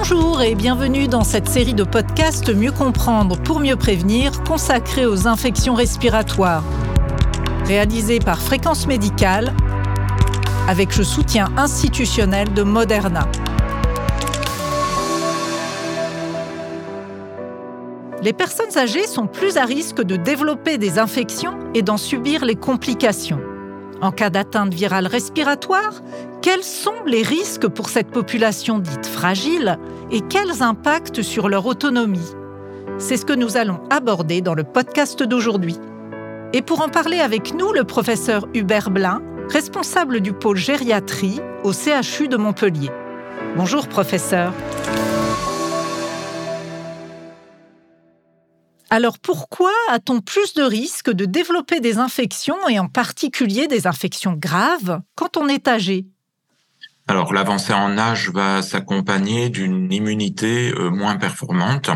Bonjour et bienvenue dans cette série de podcasts Mieux comprendre pour mieux prévenir consacrée aux infections respiratoires. Réalisée par Fréquence Médicale avec le soutien institutionnel de Moderna. Les personnes âgées sont plus à risque de développer des infections et d'en subir les complications. En cas d'atteinte virale respiratoire, quels sont les risques pour cette population dite fragile et quels impacts sur leur autonomie? C'est ce que nous allons aborder dans le podcast d'aujourd'hui. Et pour en parler avec nous, le professeur Hubert Blin, responsable du pôle gériatrie au CHU de Montpellier. Bonjour professeur. Alors pourquoi a-t-on plus de risques de développer des infections et en particulier des infections graves quand on est âgé? Alors l'avancée en âge va s'accompagner d'une immunité euh, moins performante.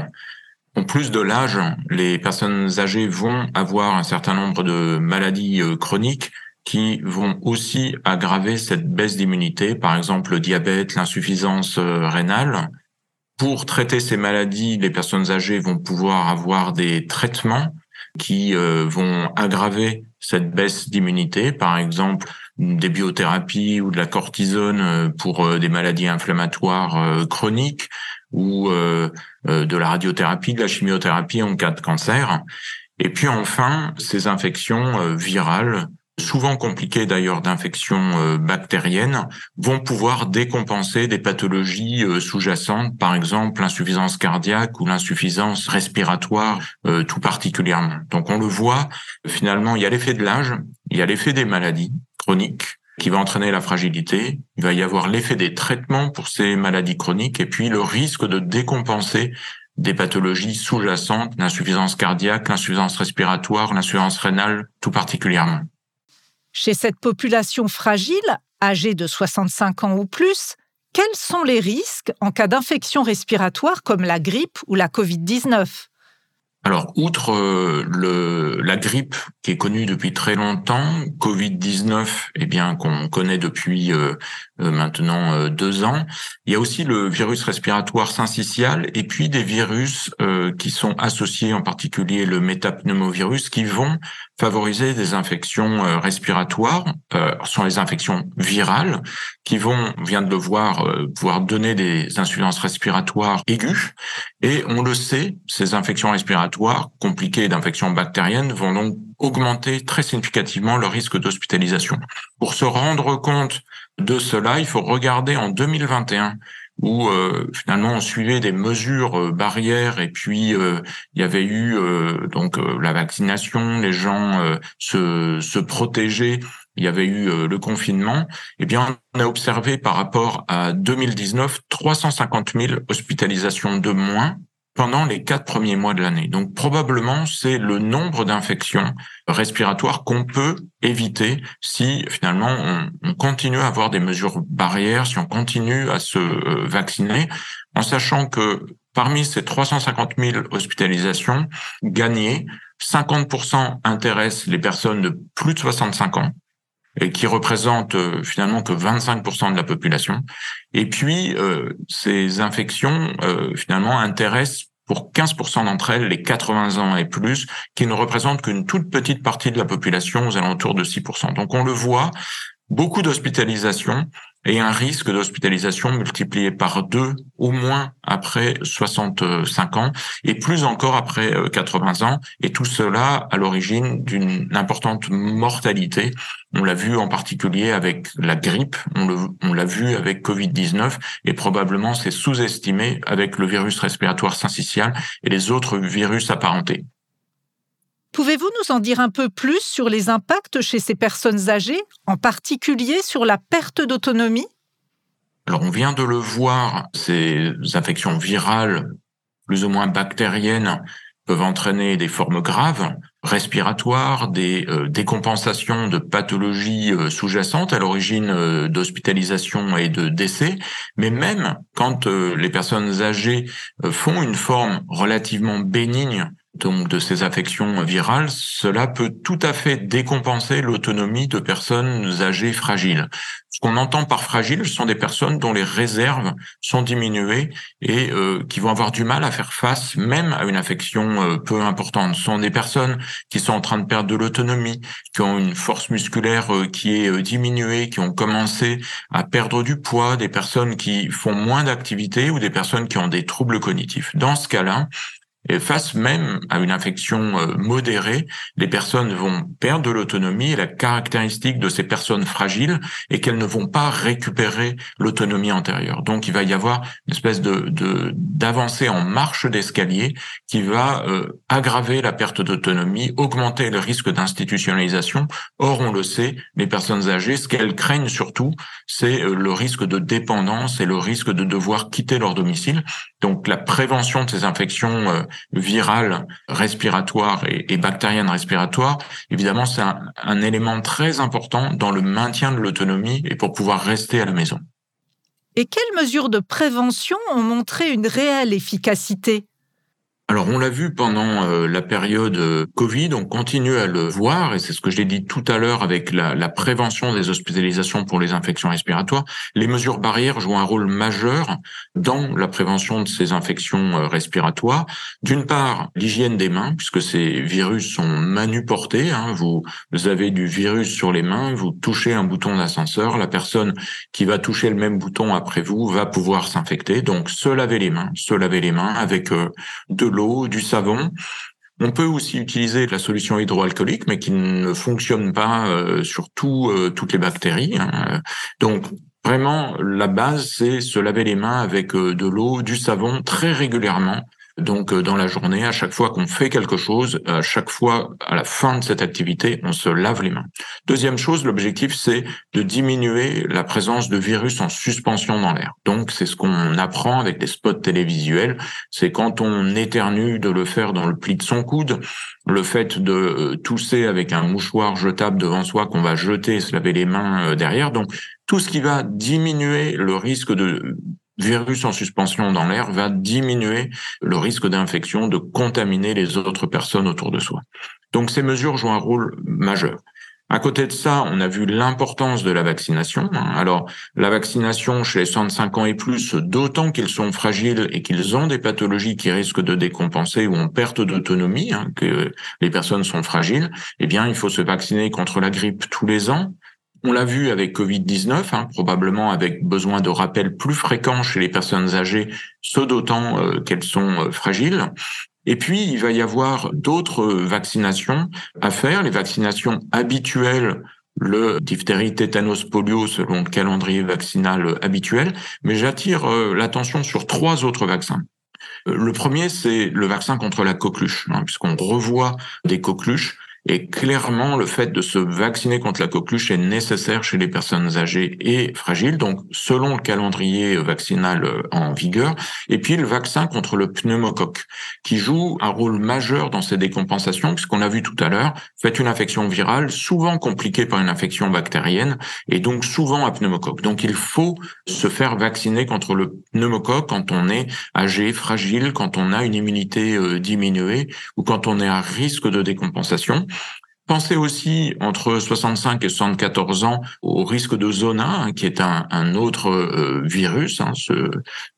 En plus de l'âge, les personnes âgées vont avoir un certain nombre de maladies euh, chroniques qui vont aussi aggraver cette baisse d'immunité, par exemple le diabète, l'insuffisance euh, rénale. Pour traiter ces maladies, les personnes âgées vont pouvoir avoir des traitements qui vont aggraver cette baisse d'immunité, par exemple des biothérapies ou de la cortisone euh, pour euh, des maladies inflammatoires euh, chroniques ou de la radiothérapie, de la chimiothérapie en cas de cancer. Et puis enfin, ces infections virales souvent compliquées d'ailleurs d'infections bactériennes, vont pouvoir décompenser des pathologies sous-jacentes, par exemple l'insuffisance cardiaque ou l'insuffisance respiratoire tout particulièrement. Donc on le voit, finalement, il y a l'effet de l'âge, il y a l'effet des maladies, chronique qui va entraîner la fragilité. Il va y avoir l'effet des traitements pour ces maladies chroniques et puis le risque de décompenser des pathologies sous-jacentes, l'insuffisance cardiaque, l'insuffisance respiratoire, l'insuffisance rénale tout particulièrement. Chez cette population fragile, âgée de 65 ans ou plus, quels sont les risques en cas d'infection respiratoire comme la grippe ou la Covid-19 alors, outre euh, la grippe qui est connue depuis très longtemps, Covid-19, eh bien qu'on connaît depuis euh, euh, maintenant deux ans, il y a aussi le virus respiratoire syncytial et puis des virus qui sont associés, en particulier le métapneumovirus, qui vont favoriser des infections respiratoires, euh, sont les infections virales, qui vont, on vient de le voir, pouvoir donner des insuffisances respiratoires aiguës. Et on le sait, ces infections respiratoires compliquées d'infections bactériennes vont donc augmenter très significativement le risque d'hospitalisation. Pour se rendre compte de cela, il faut regarder en 2021 où euh, finalement on suivait des mesures euh, barrières et puis euh, il y avait eu donc la vaccination, les gens se, se protégeaient, il y avait eu le confinement. Eh bien, on a observé par rapport à 2019 350 000 hospitalisations de moins pendant les quatre premiers mois de l'année. Donc probablement c'est le nombre d'infections respiratoires qu'on peut éviter si finalement on, continue à avoir des mesures barrières, si on continue à se euh, vacciner, en sachant que parmi ces 350 000 hospitalisations gagnées, 50% intéressent les personnes de plus de 65 ans et qui représentent euh, finalement que 25% de la population. Et puis, euh, ces infections, euh, finalement, intéressent pour 15% d'entre elles les 80 ans et plus, qui ne représentent qu'une toute petite partie de la population, aux alentours de 6%. Donc on le voit, beaucoup d'hospitalisations et un risque d'hospitalisation multiplié par deux au moins après 65 ans et plus encore après 80 euh, ans et tout cela à l'origine d'une importante mortalité. On l'a vu en particulier avec la grippe, on l'a vu avec Covid-19 et probablement c'est sous-estimé avec le virus respiratoire syncytial et les autres virus apparentés. Pouvez-vous nous en dire un peu plus sur les impacts chez ces personnes âgées, en particulier sur la perte d'autonomie? Alors on vient de le voir, ces infections virales, plus ou moins bactériennes, peuvent entraîner des formes graves respiratoires, des euh, décompensations de pathologies euh, sous-jacentes à l'origine euh, d'hospitalisation et de décès, mais même quand les personnes âgées font une forme relativement bénigne donc de ces affections virales, cela peut tout à fait décompenser l'autonomie de personnes âgées fragiles. Ce qu'on entend par fragile, ce sont des personnes dont les réserves sont diminuées et euh, qui vont avoir du mal à faire face même à une affection euh, peu importante. Ce sont des personnes qui sont en train de perdre de l'autonomie, qui ont une force musculaire euh, qui est diminuée, qui ont commencé à perdre du poids, des personnes qui font moins d'activité ou des personnes qui ont des troubles cognitifs. Dans ce cas-là, et face même à une infection euh, modérée, les personnes vont perdre de l'autonomie. Et la caractéristique de ces personnes fragiles est qu'elles ne vont pas récupérer l'autonomie antérieure. Donc, il va y avoir une espèce de d'avancée en marche d'escalier qui va euh, aggraver la perte d'autonomie, augmenter le risque d'institutionnalisation. Or, on le sait, les personnes âgées, ce qu'elles craignent surtout, c'est euh, le risque de dépendance et le risque de devoir quitter leur domicile. Donc, la prévention de ces infections virale respiratoire et, et bactérienne respiratoire, évidemment, c'est un élément très important dans le maintien de l'autonomie et pour pouvoir rester à la maison. Et quelles mesures de prévention ont montré une réelle efficacité? Alors on l'a vu pendant euh, la période euh, Covid, on continue à le voir, et c'est ce que j'ai dit tout à l'heure avec la, prévention des hospitalisations pour les infections respiratoires. Les mesures barrières jouent un rôle majeur dans la prévention de ces infections euh, respiratoires. D'une part, l'hygiène des mains, puisque ces virus sont manuportés. Hein, vous avez du virus sur les mains, vous touchez un bouton d'ascenseur, la personne qui va toucher le même bouton après vous va pouvoir s'infecter. Donc se laver les mains, se laver les mains avec de l'eau du savon. On peut aussi utiliser la solution hydroalcoolique, mais qui ne fonctionne pas euh, sur euh, toutes les bactéries. Hein. Donc, vraiment, la base, c'est se laver les mains avec euh, de l'eau, du savon très régulièrement donc euh, dans la journée, à chaque fois qu'on fait quelque chose, à chaque fois à la fin de cette activité, on se lave les mains. Deuxième chose, l'objectif c'est de diminuer la présence de virus en suspension dans l'air. Donc c'est ce qu'on apprend avec des spots télévisuels, c'est quand on éternue de le faire dans le pli de son coude, le fait de euh, tousser avec un mouchoir jetable devant soi qu'on va jeter et se laver les mains euh, derrière. Donc tout ce qui va diminuer le risque de virus en suspension dans l'air va diminuer le risque d'infection, de contaminer les autres personnes autour de soi. Donc ces mesures jouent un rôle majeur. À côté de ça, on a vu l'importance de la vaccination. Alors, la vaccination chez les 65 ans et plus, d'autant qu'ils sont fragiles et qu'ils ont des pathologies qui risquent de décompenser ou en perte d'autonomie, hein, que les personnes sont fragiles, eh bien, il faut se vacciner contre la grippe tous les ans, on l'a vu avec Covid-19, hein, probablement avec besoin de rappels plus fréquents chez les personnes âgées, ce d'autant euh, qu'elles sont euh, fragiles. Et puis, il va y avoir d'autres vaccinations à faire, les vaccinations habituelles le diphtérie, tétanos, polio selon le calendrier vaccinal habituel, mais j'attire euh, l'attention sur trois autres vaccins. Le premier, c'est le vaccin contre la coqueluche, hein, puisqu'on revoit des coqueluches et clairement, le fait de se vacciner contre la coqueluche est nécessaire chez les personnes âgées et fragiles, donc selon le calendrier vaccinal euh, en vigueur. Et puis le vaccin contre le pneumocoque, qui joue un rôle majeur dans ces décompensations, puisqu'on a vu tout à l'heure, fait une infection virale, souvent compliquée par une infection bactérienne, et donc souvent à pneumocoque. Donc il faut se faire vacciner contre le pneumocoque quand on est âgé, fragile, quand on a une immunité euh, diminuée ou quand on est à risque de décompensation. Pensez aussi entre 65 et 74 ans au risque de zona, hein, qui est un, autre euh, virus, hein, ce,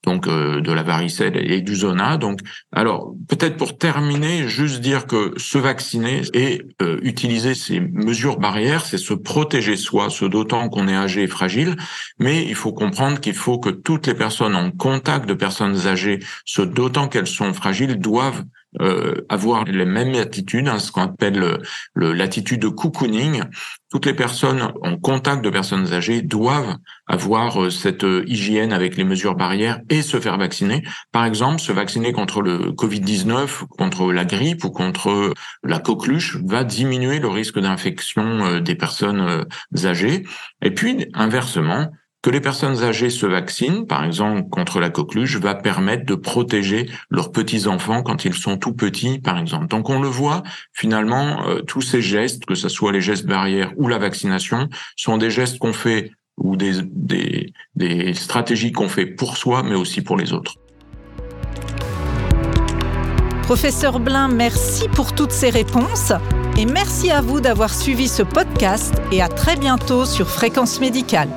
donc euh, de la varicelle et du zona. Donc, alors peut-être pour terminer, juste dire que se vacciner et euh, utiliser ces mesures barrières, c'est se protéger soi, ce d'autant qu'on est âgé et fragile. Mais il faut comprendre qu'il faut que toutes les personnes en contact de personnes âgées, ce d'autant qu'elles sont fragiles, doivent euh, avoir les mêmes attitudes, hein, ce qu'on appelle l'attitude de cocooning. Toutes les personnes en contact de personnes âgées doivent avoir euh, cette euh, hygiène avec les mesures barrières et se faire vacciner. Par exemple, se vacciner contre le Covid-19, contre la grippe ou contre la coqueluche va diminuer le risque d'infection des personnes âgées. Et puis, inversement, que les personnes âgées se vaccinent, par exemple contre la coqueluche, va permettre de protéger leurs petits-enfants quand ils sont tout petits, par exemple. Donc on le voit, finalement, euh, tous ces gestes, que ce soit les gestes barrières ou la vaccination, sont des gestes qu'on fait ou des, des, des stratégies qu'on fait pour soi, mais aussi pour les autres. Professeur Blin, merci pour toutes ces réponses et merci à vous d'avoir suivi ce podcast et à très bientôt sur Fréquence Médicale.